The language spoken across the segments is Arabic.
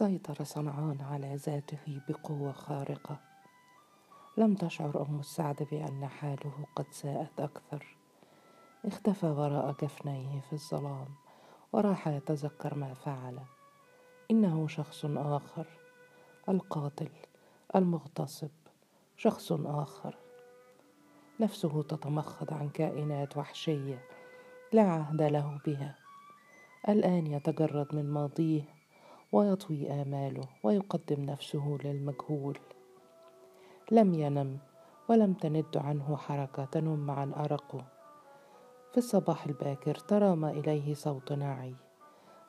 سيطر صنعان على ذاته بقوة خارقة. لم تشعر أم السعد بأن حاله قد ساءت أكثر. اختفى وراء جفنيه في الظلام وراح يتذكر ما فعل. إنه شخص آخر القاتل المغتصب شخص آخر. نفسه تتمخض عن كائنات وحشية لا عهد له بها. الآن يتجرد من ماضيه ويطوي آماله ويقدم نفسه للمجهول. لم ينم ولم تند عنه حركة تنم عن أرقه. في الصباح الباكر ترام إليه صوت ناعي.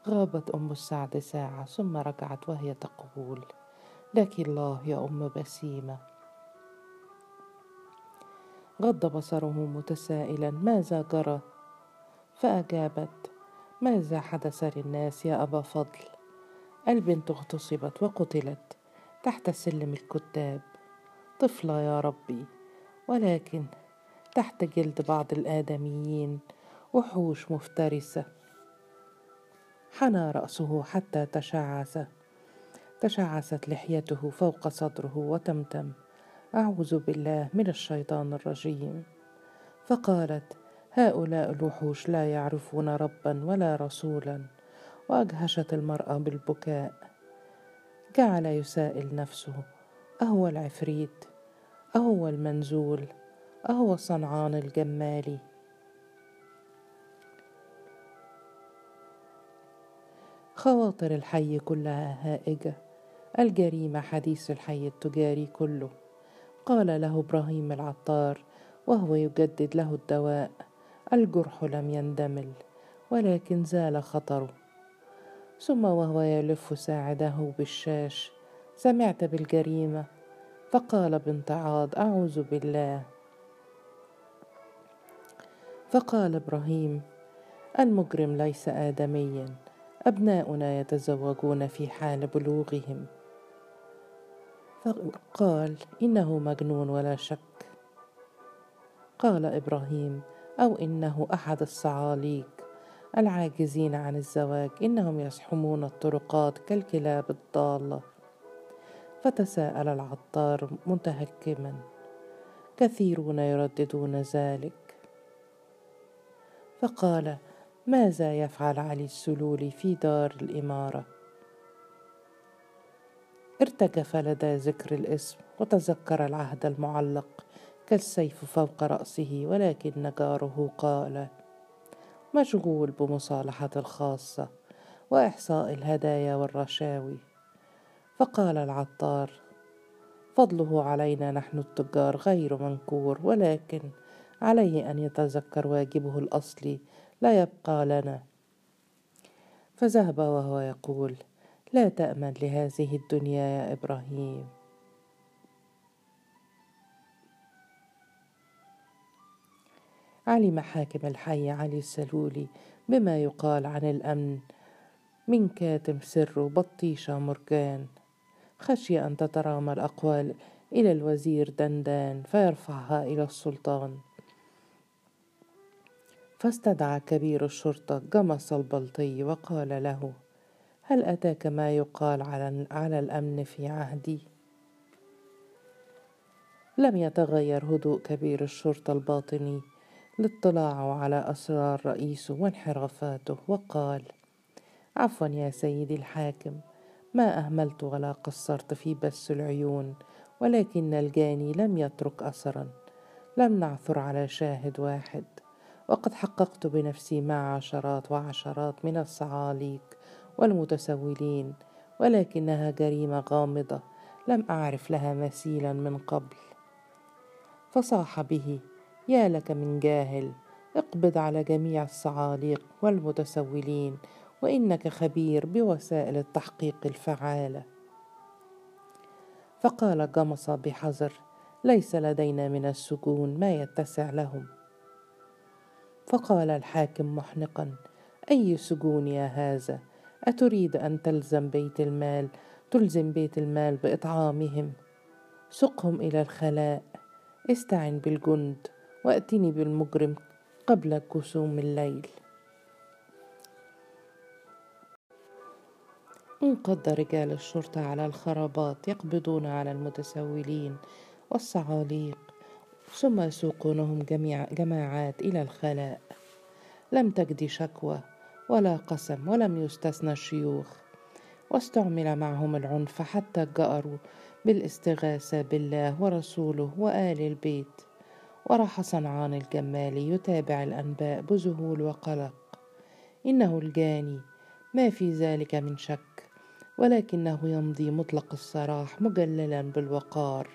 غابت أم السعد ساعة ثم رجعت وهي تقول لك الله يا أم بسيمة. غض بصره متسائلا ماذا جرى؟ فأجابت ماذا حدث للناس يا أبا فضل؟ البنت اغتصبت وقتلت تحت سلم الكتاب. طفلة يا ربي ولكن تحت جلد بعض الآدميين وحوش مفترسة. حنى رأسه حتى تشعث تشعثت لحيته فوق صدره وتمتم. أعوذ بالله من الشيطان الرجيم. فقالت هؤلاء الوحوش لا يعرفون ربا ولا رسولا. وأجهشت المرأة بالبكاء. جعل يسائل نفسه أهو العفريت أهو المنزول أهو صنعان الجمالي خواطر الحي كلها هائجة الجريمة حديث الحي التجاري كله. قال له إبراهيم العطار وهو يجدد له الدواء الجرح لم يندمل ولكن زال خطره. ثم وهو يلف ساعده بالشاش سمعت بالجريمة فقال بامتعاض أعوذ بالله. فقال إبراهيم المجرم ليس آدميا أبناؤنا يتزوجون في حال بلوغهم. فقال إنه مجنون ولا شك. قال إبراهيم أو إنه أحد الصعاليك العاجزين عن الزواج إنهم يزحمون الطرقات كالكلاب الضالة. فتساءل العطار متهكما كثيرون يرددون ذلك. فقال ماذا يفعل علي السلولي في دار الإمارة؟ ارتجف لدى ذكر الاسم وتذكر العهد المعلق كالسيف فوق رأسه ولكن جاره قال مشغول بمصالحة الخاصة وإحصاء الهدايا والرشاوي. فقال العطار فضله علينا نحن التجار غير منكور ولكن عليه أن يتذكر واجبه الأصلي لا يبقى لنا. فذهب وهو يقول لا تأمن لهذه الدنيا يا إبراهيم. علم حاكم الحي علي السلولي بما يقال عن الأمن. من كاتم سره بطيشة مرجان خشي أن تترامى الأقوال إلى الوزير دندان فيرفعها إلى السلطان. فاستدعى كبير الشرطة جمص البلطي وقال له هل أتاك ما يقال على, على الأمن في عهدي؟ لم يتغير هدوء كبير الشرطة الباطني. لاطلاعه على أسرار رئيسه وانحرافاته وقال عفوا يا سيدي الحاكم ما أهملت ولا قصرت في بث العيون ولكن الجاني لم يترك أثرا. لم نعثر على شاهد واحد وقد حققت بنفسي مع عشرات وعشرات من الصعاليك والمتسولين ولكنها جريمة غامضة لم أعرف لها مثيلا من قبل. فصاح به يا لك من جاهل اقبض على جميع الصعاليق والمتسولين وإنك خبير بوسائل التحقيق الفعالة. فقال جمص بحذر ليس لدينا من السجون ما يتسع لهم. فقال الحاكم محنقا أي سجون يا هذا؟ أتريد أن تلزم بيت المال تلزم بيت المال بإطعامهم. سقهم إلى الخلاء استعن بالجند. واتني بالمجرم قبل كسوم الليل. انقض رجال الشرطة على الخرابات يقبضون على المتسولين والصعاليق ثم يسوقونهم جميع جماعات إلى الخلاء. لم تجد شكوى ولا قسم ولم يستثنى الشيوخ واستعمل معهم العنف حتى جأروا بالاستغاثة بالله ورسوله وآل البيت. وراح صنعان الجمال يتابع الأنباء بذهول وقلق. إنه الجاني ما في ذلك من شك ولكنه يمضي مطلق السراح مجللا بالوقار.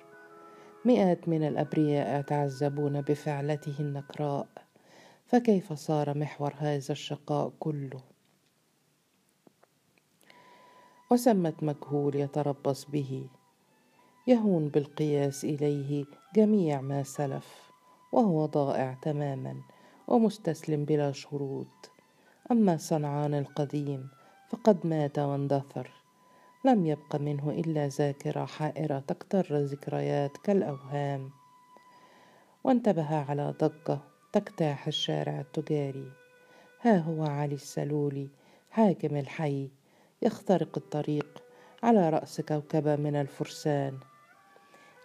مئات من الأبرياء يتعذبون بفعلته النكراء فكيف صار محور هذا الشقاء كله؟ وسمت مجهول يتربص به يهون بالقياس إليه جميع ما سلف. وهو ضائع تماما ومستسلم بلا شروط. أما صنعان القديم فقد مات واندثر. لم يبق منه إلا ذاكرة حائرة تكتر ذكريات كالأوهام. وانتبه على ضجه تجتاح الشارع التجاري. ها هو علي السلولي حاكم الحي. يخترق الطريق على رأس كوكبة من الفرسان.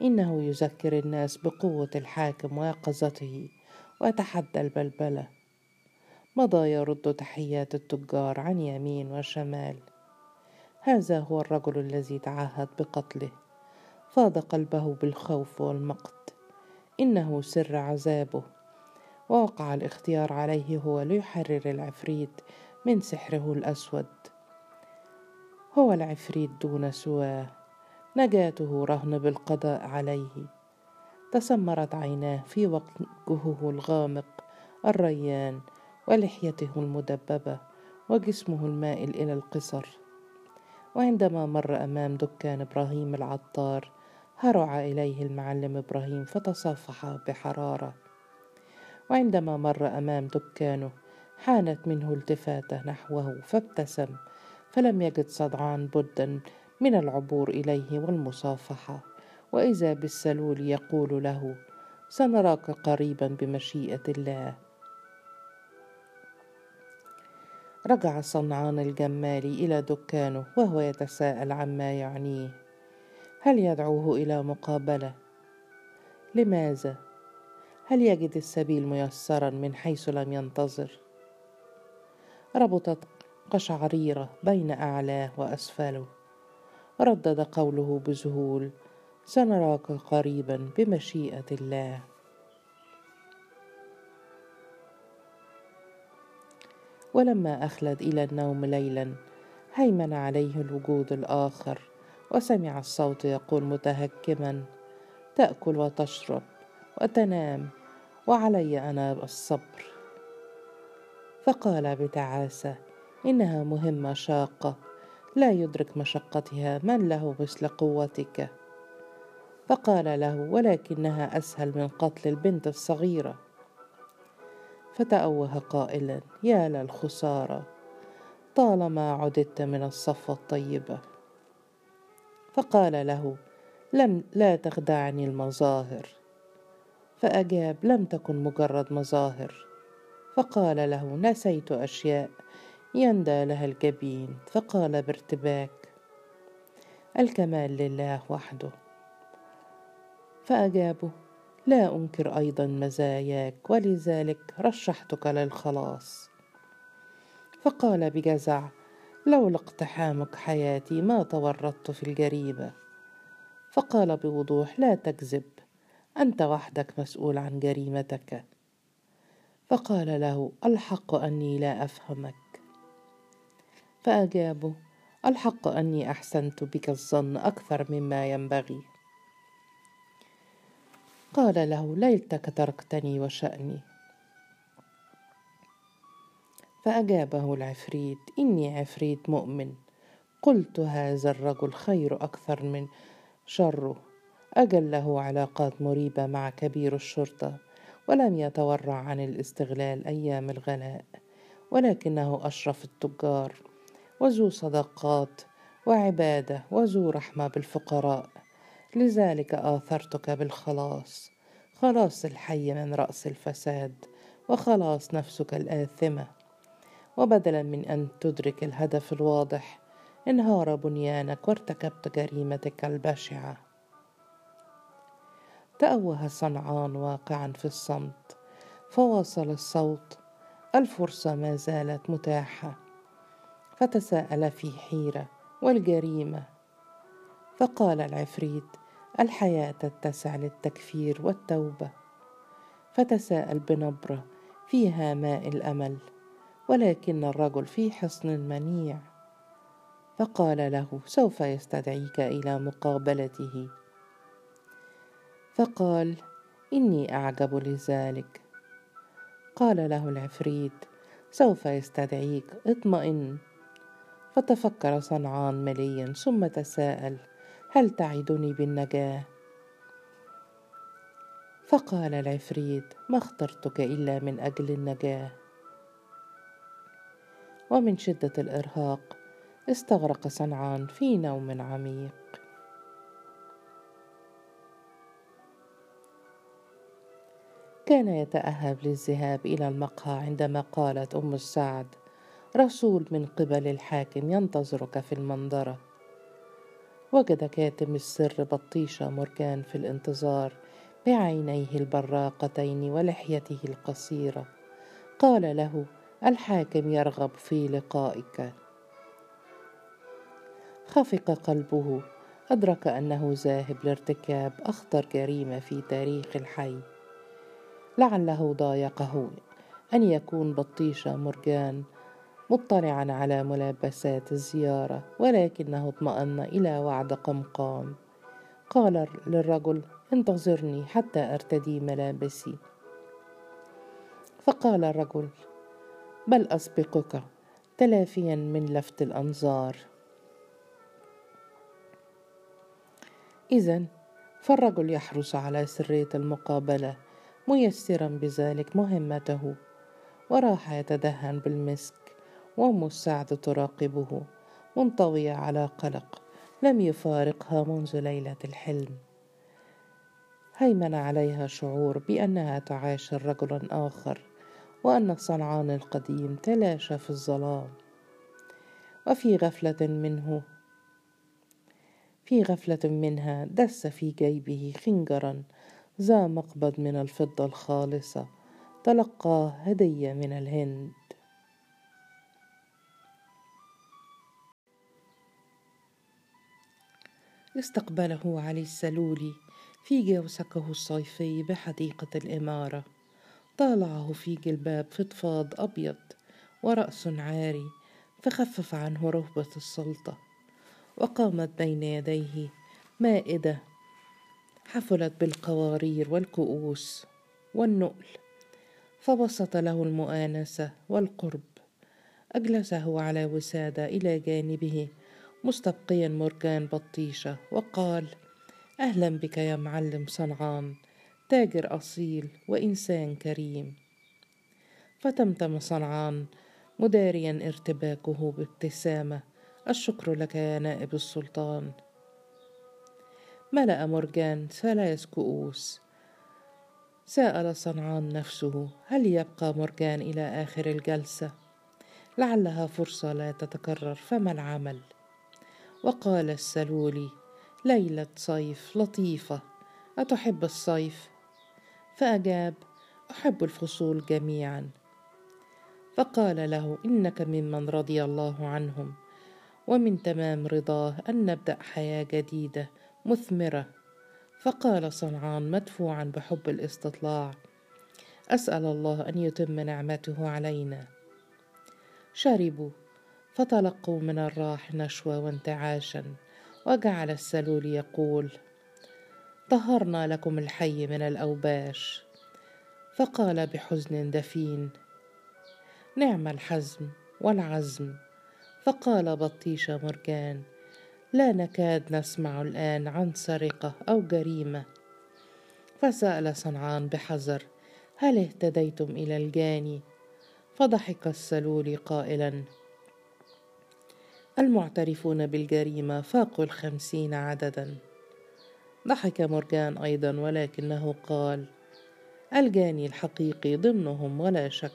إنه يذكر الناس بقوة الحاكم ويقظته ويتحدى البلبلة. مضى يرد تحيات التجار عن يمين وشمال. هذا هو الرجل الذي تعهد بقتله. فاض قلبه بالخوف والمقت. إنه سر عذابه. ووقع الاختيار عليه هو ليحرر العفريت من سحره الأسود. هو العفريت دون سواه. نجاته رهن بالقضاء عليه. تسمرت عيناه في وجهه الغامق الريان ولحيته المدببة وجسمه المائل إلى القصر. وعندما مر أمام دكان إبراهيم العطار هرع إليه المعلم إبراهيم فتصافحا بحرارة. وعندما مر أمام دكانه حانت منه التفاتة نحوه فابتسم فلم يجد صدعان بدا من العبور إليه والمصافحة وإذا بالسلول يقول له سنراك قريبا بمشيئة الله. رجع صنعان الجمال إلى دكانه وهو يتساءل عما يعنيه هل يدعوه إلى مقابلة؟ لماذا؟ هل يجد السبيل ميسرا من حيث لم ينتظر؟ ربطت قشعريرة بين أعلاه وأسفله. ردد قوله بذهول سنراك قريبا بمشيئة الله. ولما أخلد إلى النوم ليلا هيمن عليه الوجود الآخر وسمع الصوت يقول متهكما تأكل وتشرب وتنام وعلي أنا الصبر. فقال بتعاسة إنها مهمة شاقة. لا يدرك مشقتها من له مثل قوتك؟ فقال له ولكنها أسهل من قتل البنت الصغيرة. فتأوه قائلا يا للخسارة طالما عددت من الصفوة الطيبة فقال له لم لا تخدعني المظاهر. فأجاب لم تكن مجرد مظاهر. فقال له نسيت أشياء. يندى لها الجبين فقال بارتباك. الكمال لله وحده. فأجابه لا أنكر أيضا مزاياك ولذلك رشحتك للخلاص. فقال بجزع لولا اقتحامك حياتي ما تورطت في الجريمة. فقال بوضوح لا تكذب أنت وحدك مسؤول عن جريمتك. فقال له الحق أني لا أفهمك. فأجابه الحق أني أحسنت بك الظن أكثر مما ينبغي. قال له ليتك تركتني وشأني. فأجابه العفريت إني عفريت مؤمن قلت هذا الرجل خير أكثر من شره أجل له علاقات مريبة مع كبير الشرطة ولم يتورع عن الاستغلال أيام الغلاء ولكنه أشرف التجار. وذو صدقات وعبادة وذو رحمة بالفقراء. لذلك آثرتك بالخلاص. خلاص الحي من رأس الفساد وخلاص نفسك الآثمة. وبدلا من أن تدرك الهدف الواضح انهار بنيانك وارتكبت جريمتك البشعة. تأوه صنعان واقعا في الصمت فواصل الصوت الفرصة ما زالت متاحة. فتساءل في حيرة والجريمة. فقال العفريت الحياة تتسع للتكفير والتوبة. فتساءل بنبرة فيها ماء الأمل ولكن الرجل في حصن منيع. فقال له سوف يستدعيك إلى مقابلته. فقال إني أعجب لذلك. قال له العفريت سوف يستدعيك اطمئن. فتفكر صنعان مليا ثم تساءل هل تعدني بالنجاة؟ فقال العفريت ما اخترتك إلا من أجل النجاة. ومن شدة الإرهاق استغرق صنعان في نوم عميق. كان يتأهب للذهاب إلى المقهى عندما قالت أم السعد رسول من قبل الحاكم ينتظرك في المنظرة. وجد كاتم السر بطيشة مرجان في الانتظار بعينيه البراقتين ولحيته القصيرة. قال له الحاكم يرغب في لقائك. خفق قلبه. أدرك أنه ذاهب لارتكاب أخطر جريمة في تاريخ الحي. لعله ضايقه أن يكون بطيشة مرجان مطلعا على ملابسات الزيارة ولكنه اطمأن إلى وعد قمقام. قال للرجل انتظرني حتى أرتدي ملابسي. فقال الرجل بل أسبقك تلافيا من لفت الأنظار. إذا فالرجل يحرص على سرية المقابلة ميسرا بذلك مهمته وراح يتدهن بالمسك. وأم السعد تراقبه منطوية على قلق لم يفارقها منذ ليلة الحلم. هيمن عليها شعور بأنها تعاشر رجلا آخر وأن صنعان القديم تلاشى في الظلام. وفي غفلة منه في غفلة منها دس في جيبه خنجرا ذا مقبض من الفضة الخالصة تلقاه هدية من الهند. استقبله علي السلولي في جوسكه الصيفي بحديقة الإمارة. طالعه في جلباب فضفاض أبيض ورأس عاري فخفف عنه رهبة السلطة. وقامت بين يديه مائدة حفلت بالقوارير والكؤوس والنؤل. فبسط له المؤانسة والقرب. أجلسه على وسادة إلى جانبه مستبقيا مرجان بطيشة وقال أهلا بك يا معلم صنعان تاجر أصيل وإنسان كريم. فتمتم صنعان مداريا ارتباكه بابتسامة الشكر لك يا نائب السلطان. ملأ مرجان ثلاث كؤوس سأل صنعان نفسه هل يبقى مرجان إلى آخر الجلسة؟ لعلها فرصة لا تتكرر فما العمل؟ وقال السلولي ليلة صيف لطيفة أتحب الصيف؟ فأجاب أحب الفصول جميعا. فقال له إنك ممن رضي الله عنهم ومن تمام رضاه أن نبدأ حياة جديدة مثمرة. فقال صنعان مدفوعا بحب الاستطلاع أسأل الله أن يتم نعمته علينا. شربوا. فتلقوا من الراح نشوة وانتعاشا وجعل السلول يقول طهرنا لكم الحي من الأوباش. فقال بحزن دفين نعم الحزم والعزم. فقال بطيش مرجان لا نكاد نسمع الآن عن سرقة أو جريمة. فسأل صنعان بحذر هل اهتديتم إلى الجاني؟ فضحك السلول قائلا المعترفون بالجريمة فاقوا الخمسين عددا. ضحك مورجان أيضا ولكنه قال الجاني الحقيقي ضمنهم ولا شك.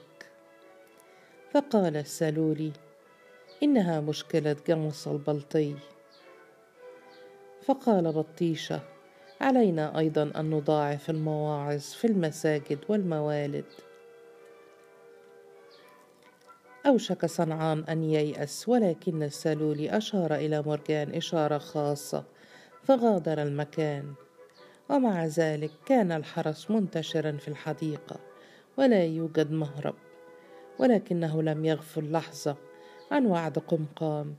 فقال السلولي إنها مشكلة جمص البلطي. فقال بطيشة علينا أيضا أن نضاعف المواعظ في المساجد والموالد. أوشك صنعان أن ييأس ولكن السلولي أشار إلى مرجان إشارة خاصة فغادر المكان. ومع ذلك كان الحرس منتشرا في الحديقة ولا يوجد مهرب ولكنه لم يغفل لحظة عن وعد قمقام.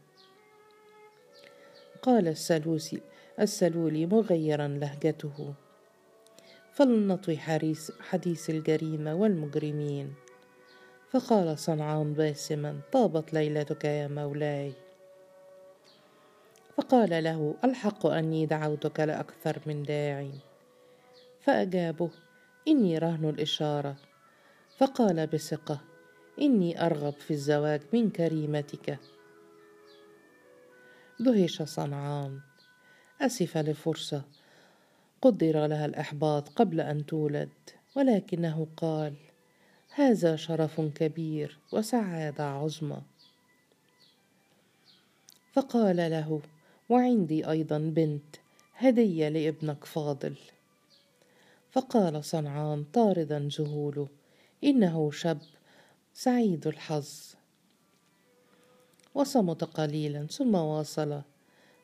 قال السلوسي السلولي مغيرا لهجته. فلنطوي حديث, حديث الجريمة والمجرمين. فقال صنعان باسما طابت ليلتك يا مولاي. فقال له ألحق أني دعوتك لأكثر من داع. فأجابه إني رهن الإشارة. فقال بثقة إني أرغب في الزواج من كريمتك. دهش صنعان. أسف لفرصة قدر لها الإحباط قبل أن تولد ولكنه قال هذا شرف كبير وسعادة عظمى. فقال له وعندي أيضا بنت هدية لابنك فاضل. فقال صنعان طاردا ذهوله إنه شاب سعيد الحظ. وصمت قليلا ثم واصل.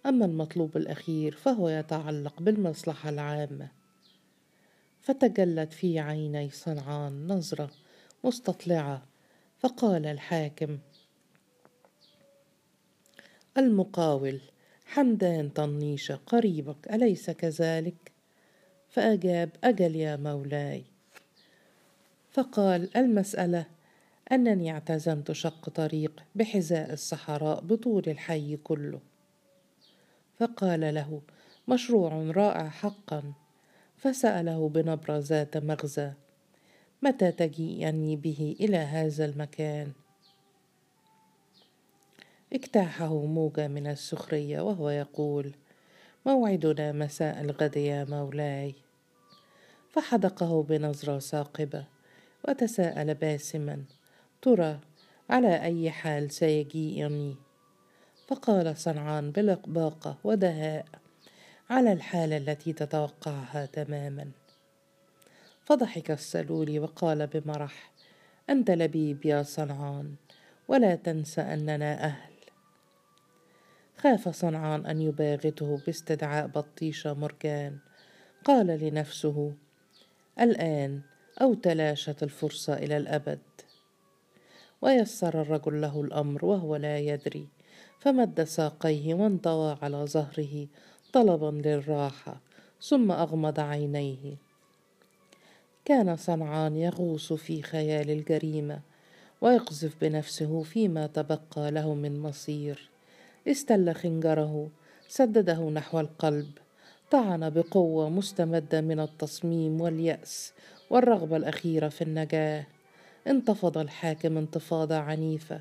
أما المطلوب الأخير فهو يتعلق بالمصلحة العامة. فتجلت في عيني صنعان نظرة مستطلعة. فقال الحاكم المقاول حمدان طنيشة قريبك أليس كذلك؟ فأجاب أجل يا مولاي. فقال المسألة أنني اعتزمت شق طريق بحذاء الصحراء بطول الحي كله. فقال له مشروع رائع حقا. فسأله بنبرة ذات مغزى متى تجيئني به إلى هذا المكان؟ اجتاحه موجة من السخرية وهو يقول موعدنا مساء الغد يا مولاي. فحدقه بنظرة ثاقبة وتساءل باسما ترى على أي حال سيجيئني؟ فقال صنعان بلقباقة ودهاء على الحالة التي تتوقعها تماما. فضحك السلول وقال بمرح أنت لبيب يا صنعان ولا تنس أننا أهل. خاف صنعان أن يباغته باستدعاء بطيشه مرجان. قال لنفسه الآن أو تلاشت الفرصة إلى الأبد. ويسر الرجل له الأمر وهو لا يدري. فمد ساقيه وانطوى على ظهره طلبا للراحة ثم أغمض عينيه. كان صنعان يغوص في خيال الجريمة ويقذف بنفسه فيما تبقى له من مصير. استل خنجره سدده نحو القلب طعن بقوة مستمدة من التصميم واليأس والرغبة الأخيرة في النجاة. انتفض الحاكم انتفاضة عنيفة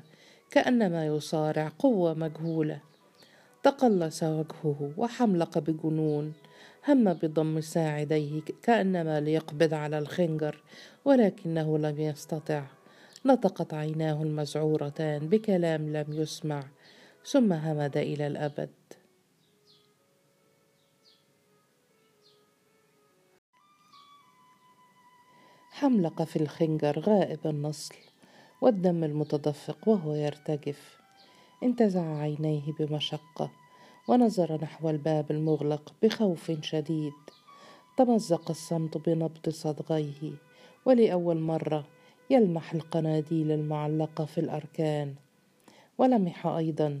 كأنما يصارع قوة مجهولة. تقلص وجهه وحملق بجنون هم بضم ساعديه كأنما ليقبض على الخنجر ولكنه لم يستطع. نطقت عيناه المزعورتان بكلام لم يسمع ثم همد إلى الأبد. حملق في الخنجر غائب النصل والدم المتدفق وهو يرتجف. انتزع عينيه بمشقة. ونظر نحو الباب المغلق بخوف شديد. تمزق الصمت بنبض صدغيه ولأول مرة يلمح القناديل المعلقة في الأركان. ولمح أيضا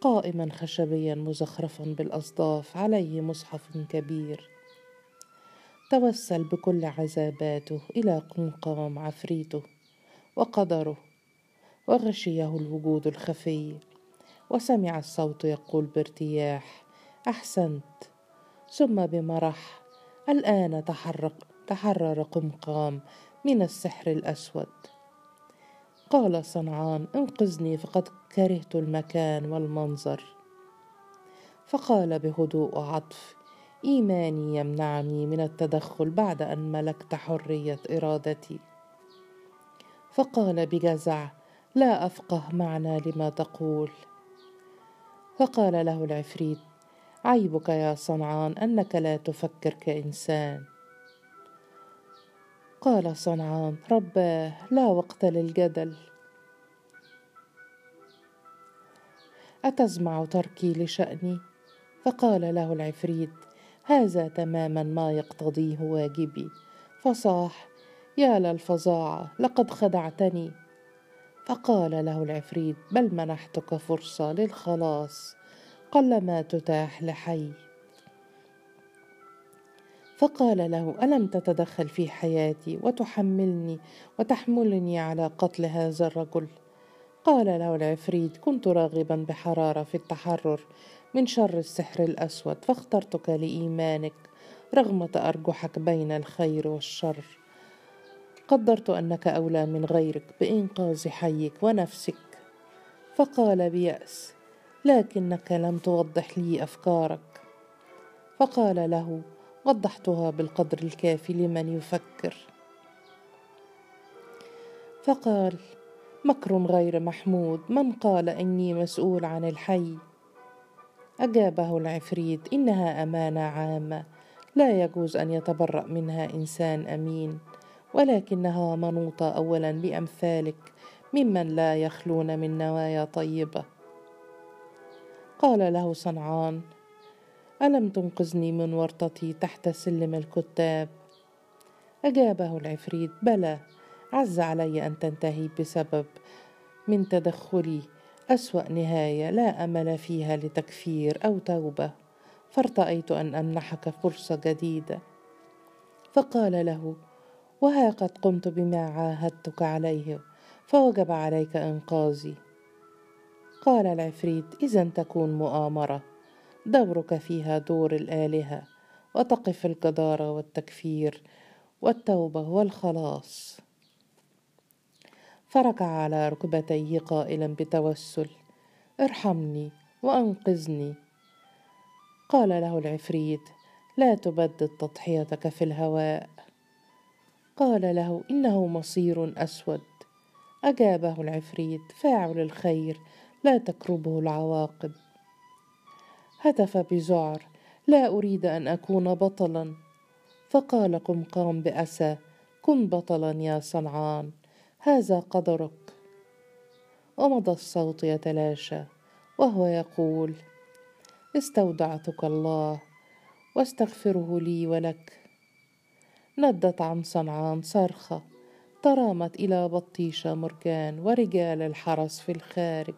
قائما خشبيا مزخرفا بالأصداف عليه مصحف كبير. توسل بكل عذاباته إلى قمقام عفريته وقدره وغشيه الوجود الخفي. وسمع الصوت يقول بارتياح أحسنت. ثم بمرح الآن تحرق تحرر قمقام من السحر الأسود. قال صنعان انقذني فقد كرهت المكان والمنظر. فقال بهدوء وعطف إيماني يمنعني من التدخل بعد أن ملكت حرية إرادتي. فقال بجزع لا أفقه معنى لما تقول. فقال له العفريت عيبك يا صنعان أنك لا تفكر كانسان قال صنعان رباه لا وقت للجدل. اتزمع تركي لشأني؟ فقال له العفريت هذا تماما ما يقتضيه واجبي. فصاح يا للفظاعه لقد خدعتني. فقال له العفريت بل منحتك فرصة للخلاص قلما تتاح لحي. فقال له ألم تتدخل في حياتي وتحملني وتحملني على قتل هذا الرجل؟ قال له العفريت كنت راغبا بحرارة في التحرر من شر السحر الأسود فاخترتك لإيمانك رغم تأرجحك بين الخير والشر. قدرت أنك أولى من غيرك بإنقاذ حيك ونفسك. فقال بيأس لكنك لم توضح لي أفكارك. فقال له وضحتها بالقدر الكافي لمن يفكر. فقال مكر غير محمود من قال إني مسؤول عن الحي؟ أجابه العفريت إنها أمانة عامة لا يجوز أن يتبرأ منها إنسان أمين. ولكنها منوطة اولا بأمثالك ممن لا يخلون من نوايا طيبة. قال له صنعان ألم تنقذني من ورطتي تحت سلم الكتاب؟ أجابه العفريت بلى عز علي أن تنتهي بسبب. من تدخلي أسوأ نهاية لا أمل فيها لتكفير أو توبة فارتأيت أن أمنحك فرصة جديدة. فقال له وها قد قمت بما عاهدتك عليه فوجب عليك إنقاذي. قال العفريت إذا تكون مؤامرة. دورك فيها دور الآلهة وتقف الجداره والتكفير والتوبة والخلاص. فركع على ركبتيه قائلا بتوسل. ارحمني وأنقذني. قال له العفريت لا تبدد تضحيتك في الهواء. قال له إنه مصير أسود. أجابه العفريت فاعل الخير لا تكربه العواقب. هتف بذعر لا أريد أن أكون بطلا. فقال قمقام بأسى كن بطلا يا صنعان هذا قدرك. ومضى الصوت يتلاشى وهو يقول استودعتك الله واستغفره لي ولك. ندت عن صنعان صرخة ترامت إلى بطيشة مرجان ورجال الحرس في الخارج.